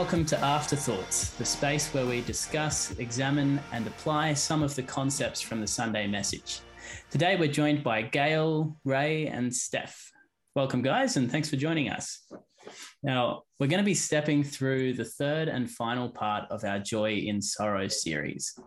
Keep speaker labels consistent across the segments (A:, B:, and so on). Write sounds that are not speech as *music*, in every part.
A: welcome to Afterthoughts, the space where we discuss, examine, and apply some of the concepts from the Sunday message. Today we're joined by Gail, Ray, and Steph. Welcome, guys, and thanks for joining us. Now, we're going to be stepping through the third and final part of our Joy in Sorrow series.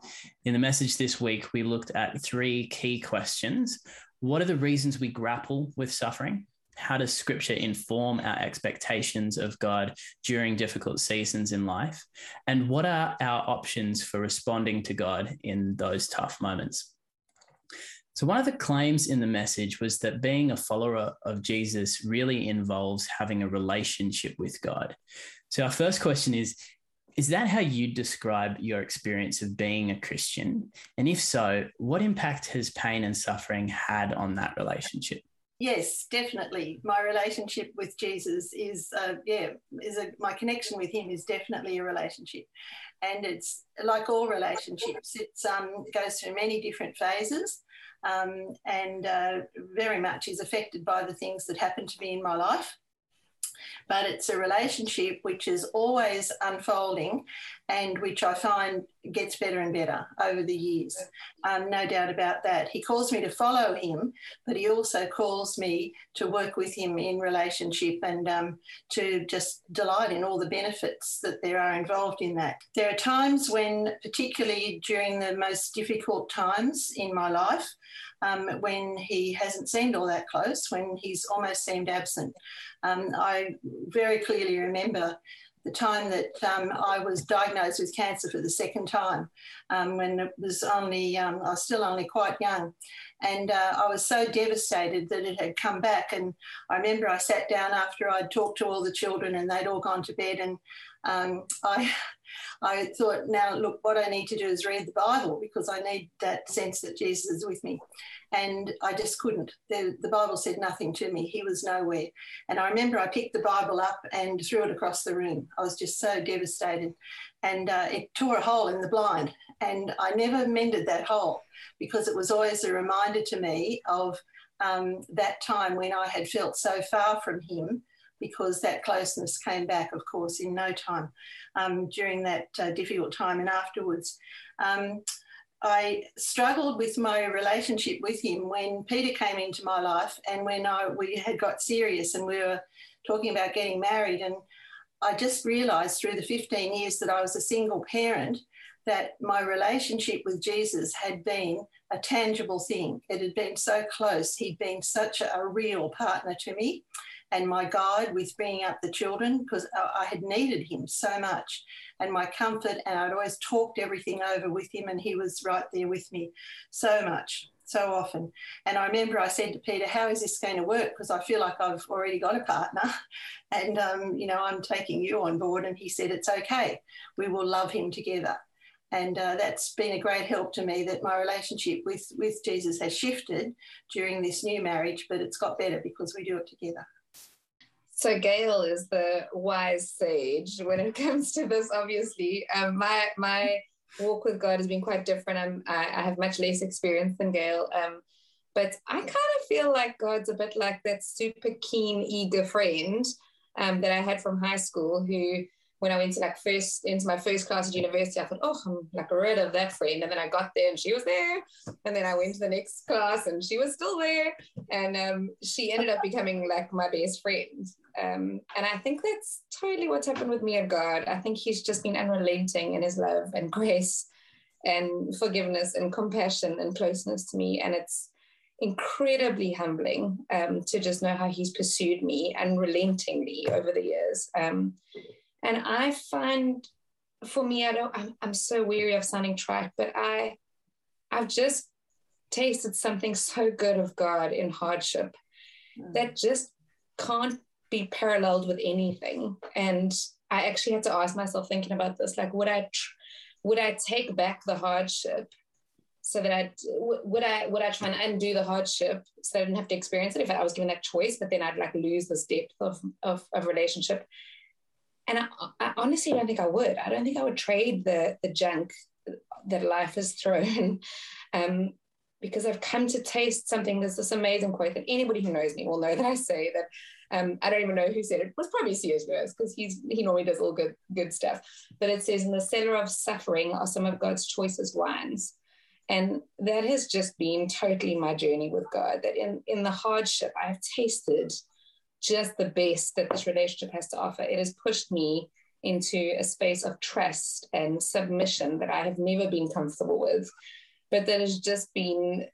A: In the message this week, we looked at three key questions. What are the reasons we grapple with suffering? How does scripture inform our expectations of God during difficult seasons in life? And what are our options for responding to God in those tough moments? So, one of the claims in the message was that being a follower of Jesus really involves having a relationship with God. So, our first question is Is that how you describe your experience of being a Christian? And if so, what impact has pain and suffering had on that relationship?
B: Yes, definitely. My relationship with Jesus is, uh, yeah, is a, my connection with Him is definitely a relationship, and it's like all relationships. It um, goes through many different phases, um, and uh, very much is affected by the things that happen to me in my life but it's a relationship which is always unfolding and which I find gets better and better over the years. Um, no doubt about that. He calls me to follow him, but he also calls me to work with him in relationship and um, to just delight in all the benefits that there are involved in that. There are times when, particularly during the most difficult times in my life, um, when he hasn't seemed all that close, when he's almost seemed absent. Um, I very clearly remember the time that um, I was diagnosed with cancer for the second time, um, when it was only, um, I was still only quite young. And uh, I was so devastated that it had come back. And I remember I sat down after I'd talked to all the children and they'd all gone to bed. And um, I, I thought, now look, what I need to do is read the Bible because I need that sense that Jesus is with me. And I just couldn't. The, the Bible said nothing to me. He was nowhere. And I remember I picked the Bible up and threw it across the room. I was just so devastated. And uh, it tore a hole in the blind. And I never mended that hole because it was always a reminder to me of um, that time when I had felt so far from Him because that closeness came back, of course, in no time um, during that uh, difficult time and afterwards. Um, I struggled with my relationship with him when Peter came into my life and when I, we had got serious and we were talking about getting married. And I just realized through the 15 years that I was a single parent that my relationship with Jesus had been a tangible thing. It had been so close. He'd been such a, a real partner to me and my guide with bringing up the children because I had needed him so much and my comfort. And I'd always talked everything over with him, and he was right there with me so much, so often. And I remember I said to Peter, How is this going to work? Because I feel like I've already got a partner *laughs* and, um, you know, I'm taking you on board. And he said, It's okay. We will love him together and uh, that's been a great help to me that my relationship with with Jesus has shifted during this new marriage but it's got better because we do it together
C: so Gail is the wise sage when it *laughs* comes to this. Obviously, um, my my walk with God has been quite different. I'm, I, I have much less experience than Gail, um, but I kind of feel like God's a bit like that super keen, eager friend um, that I had from high school who when I went to like first into my first class at university, I thought, oh, I'm like rid of that friend. And then I got there and she was there. And then I went to the next class and she was still there. And um, she ended up becoming like my best friend. Um, and I think that's totally what's happened with me and God. I think He's just been unrelenting in His love and grace and forgiveness and compassion and closeness to me. And it's incredibly humbling um, to just know how He's pursued me unrelentingly over the years. Um, and I find for me, I don't, I'm, I'm so weary of sounding trite, but I, I've just tasted something so good of God in hardship mm. that just can't be paralleled with anything. And I actually had to ask myself, thinking about this, like, would I, tr- would I take back the hardship so that I would I would I try and undo the hardship so I didn't have to experience it if I was given that choice, but then I'd like lose this depth of of, of relationship. And I, I, honestly don't think I would. I don't think I would trade the the junk that life has thrown, *laughs* um, because I've come to taste something. There's this amazing quote that anybody who knows me will know that I say that Um, I don't even know who said it. It was probably C.S. Lewis because he's he normally does all good good stuff. But it says, "In the cellar of suffering are some of God's choicest wines." And that has just been totally my journey with God. That in in the hardship, I've tasted just the best that this relationship has to offer. It has pushed me into a space of trust and submission that I have never been comfortable with, but that has just been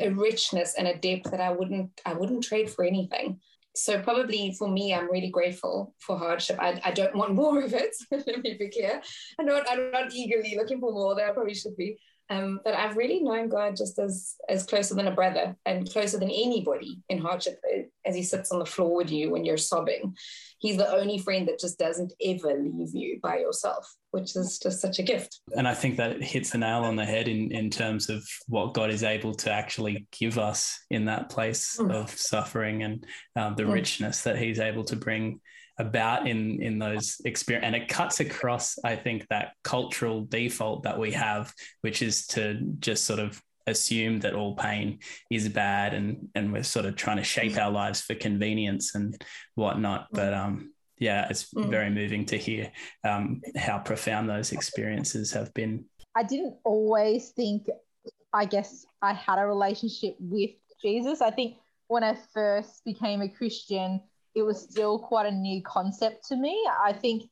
C: a richness and a depth that I wouldn't I wouldn't trade for anything. So probably for me, I'm really grateful for hardship. I, I don't want *laughs* more of it. *laughs* Let me be clear. I'm not I'm not eagerly looking for more. That I probably should be. Um, but I've really known God just as as closer than a brother and closer than anybody in hardship as he sits on the floor with you when you're sobbing. He's the only friend that just doesn't ever leave you by yourself, which is just such a gift.
A: And I think that hits the nail on the head in, in terms of what God is able to actually give us in that place mm. of suffering and um, the mm. richness that he's able to bring about in in those experience and it cuts across i think that cultural default that we have which is to just sort of assume that all pain is bad and and we're sort of trying to shape our lives for convenience and whatnot mm. but um yeah it's mm. very moving to hear um, how profound those experiences have been
D: i didn't always think i guess i had a relationship with jesus i think when i first became a christian it was still quite a new concept to me. I think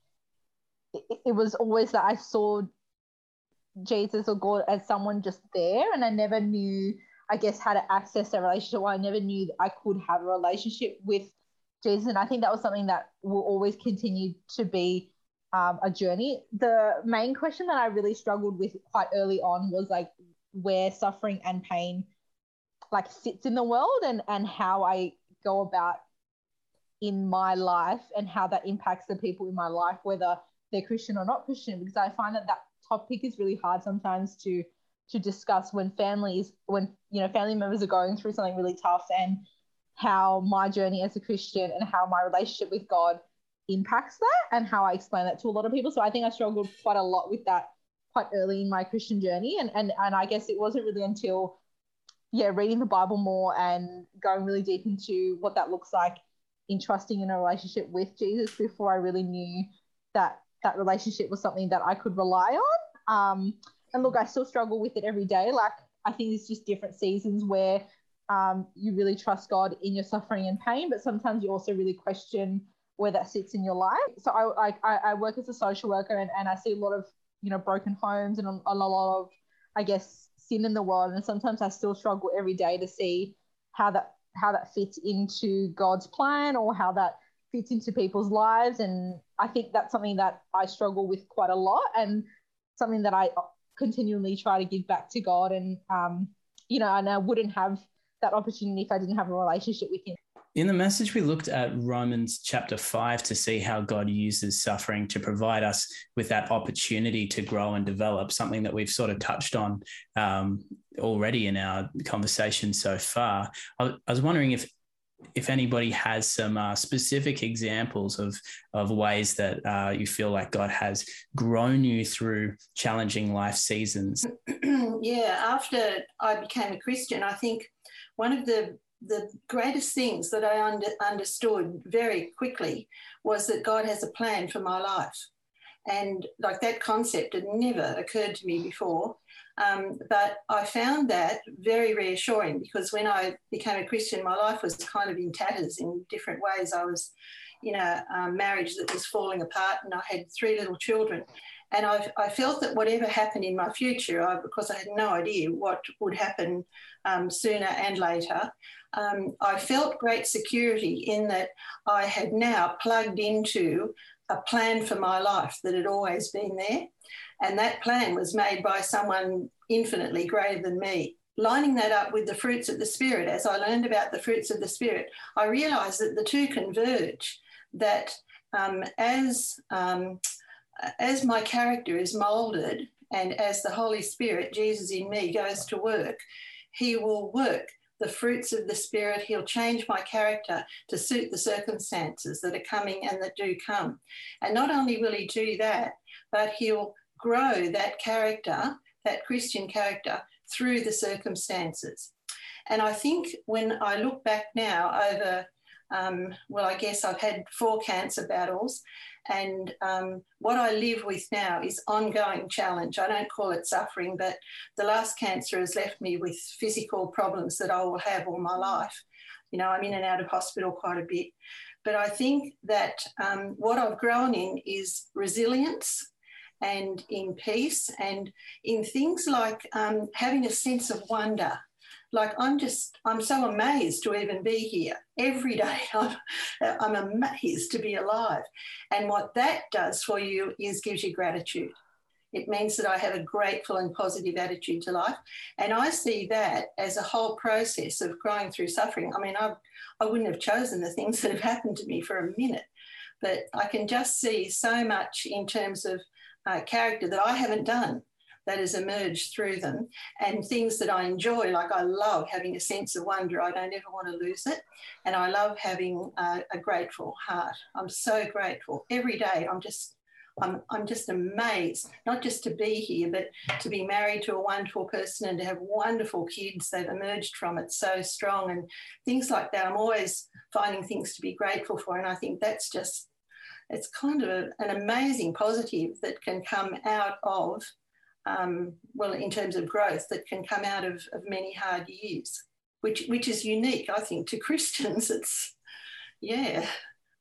D: it, it was always that I saw Jesus or God as someone just there, and I never knew, I guess, how to access a relationship. Well, I never knew that I could have a relationship with Jesus, and I think that was something that will always continue to be um, a journey. The main question that I really struggled with quite early on was like where suffering and pain like sits in the world, and and how I go about in my life and how that impacts the people in my life, whether they're Christian or not Christian, because I find that that topic is really hard sometimes to to discuss when families when you know family members are going through something really tough and how my journey as a Christian and how my relationship with God impacts that and how I explain that to a lot of people. So I think I struggled quite a lot with that quite early in my Christian journey. And and and I guess it wasn't really until yeah, reading the Bible more and going really deep into what that looks like in trusting in a relationship with Jesus before I really knew that that relationship was something that I could rely on. Um, and look, I still struggle with it every day. Like I think it's just different seasons where um, you really trust God in your suffering and pain, but sometimes you also really question where that sits in your life. So I I, I work as a social worker and, and I see a lot of you know broken homes and a, a lot of I guess sin in the world, and sometimes I still struggle every day to see how that how that fits into God's plan or how that fits into people's lives. And I think that's something that I struggle with quite a lot and something that I continually try to give back to God. And, um, you know, and I wouldn't have that opportunity if I didn't have a relationship with Him.
A: In the message, we looked at Romans chapter 5 to see how God uses suffering to provide us with that opportunity to grow and develop, something that we've sort of touched on um, already in our conversation so far. I, I was wondering if if anybody has some uh, specific examples of of ways that uh, you feel like God has grown you through challenging life seasons. *clears throat*
B: yeah, after I became a Christian, I think one of the the greatest things that I under, understood very quickly was that God has a plan for my life. And like that concept had never occurred to me before. Um, but I found that very reassuring because when I became a Christian, my life was kind of in tatters in different ways. I was in a um, marriage that was falling apart and I had three little children. And I, I felt that whatever happened in my future, I, because I had no idea what would happen um, sooner and later, um, I felt great security in that I had now plugged into a plan for my life that had always been there. And that plan was made by someone infinitely greater than me. Lining that up with the fruits of the Spirit, as I learned about the fruits of the Spirit, I realized that the two converge, that um, as, um, as my character is molded and as the Holy Spirit, Jesus in me, goes to work, he will work the fruits of the Spirit. He'll change my character to suit the circumstances that are coming and that do come. And not only will He do that, but He'll grow that character, that Christian character, through the circumstances. And I think when I look back now over um, well, I guess I've had four cancer battles, and um, what I live with now is ongoing challenge. I don't call it suffering, but the last cancer has left me with physical problems that I will have all my life. You know, I'm in and out of hospital quite a bit. But I think that um, what I've grown in is resilience and in peace and in things like um, having a sense of wonder like I'm just, I'm so amazed to even be here. Every day *laughs* I'm, I'm amazed to be alive. And what that does for you is gives you gratitude. It means that I have a grateful and positive attitude to life. And I see that as a whole process of growing through suffering. I mean, I, I wouldn't have chosen the things *laughs* that have happened to me for a minute, but I can just see so much in terms of uh, character that I haven't done that has emerged through them and things that I enjoy. Like I love having a sense of wonder. I don't ever want to lose it. And I love having a, a grateful heart. I'm so grateful. Every day I'm just I'm, I'm just amazed, not just to be here, but to be married to a wonderful person and to have wonderful kids. They've emerged from it so strong and things like that. I'm always finding things to be grateful for. And I think that's just, it's kind of a, an amazing positive that can come out of um, well, in terms of growth that can come out of, of many hard years, which which is unique, I think, to *laughs* Christians. It's yeah,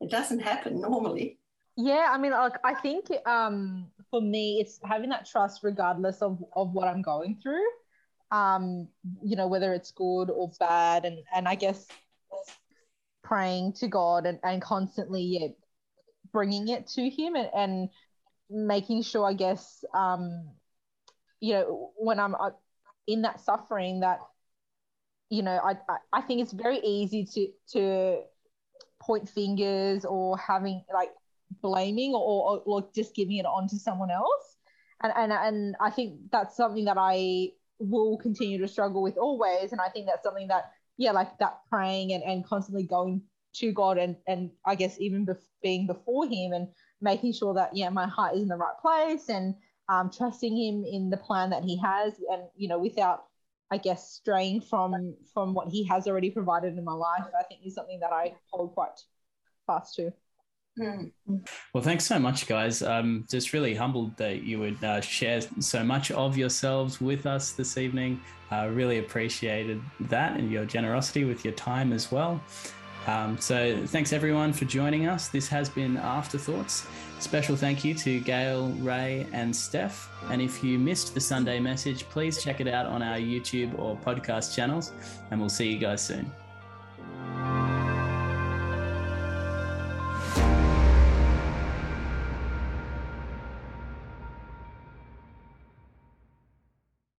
B: it doesn't happen normally.
D: Yeah, I mean, like I think um, for me, it's having that trust regardless of of what I'm going through. Um, you know, whether it's good or bad, and and I guess praying to God and, and constantly yeah, bringing it to Him and, and making sure, I guess, um, you know, when I'm uh, in that suffering, that you know, I, I think it's very easy to to point fingers or having like blaming or, or, or just giving it on to someone else. And, and and I think that's something that I will continue to struggle with always. And I think that's something that, yeah, like that praying and, and constantly going to God and, and I guess even bef- being before Him and making sure that, yeah, my heart is in the right place and um, trusting him in the plan that he has, and you know, without, I guess, straying from from what he has already provided in my life, I think is something that I hold quite fast to.
A: Mm. Well, thanks so much, guys. I'm just really humbled that you would uh, share so much of yourselves with us this evening. Uh, really appreciated that and your generosity with your time as well. Um, so, thanks everyone for joining us. This has been Afterthoughts. Special thank you to Gail, Ray, and Steph. And if you missed the Sunday message, please check it out on our YouTube or podcast channels, and we'll see you guys soon.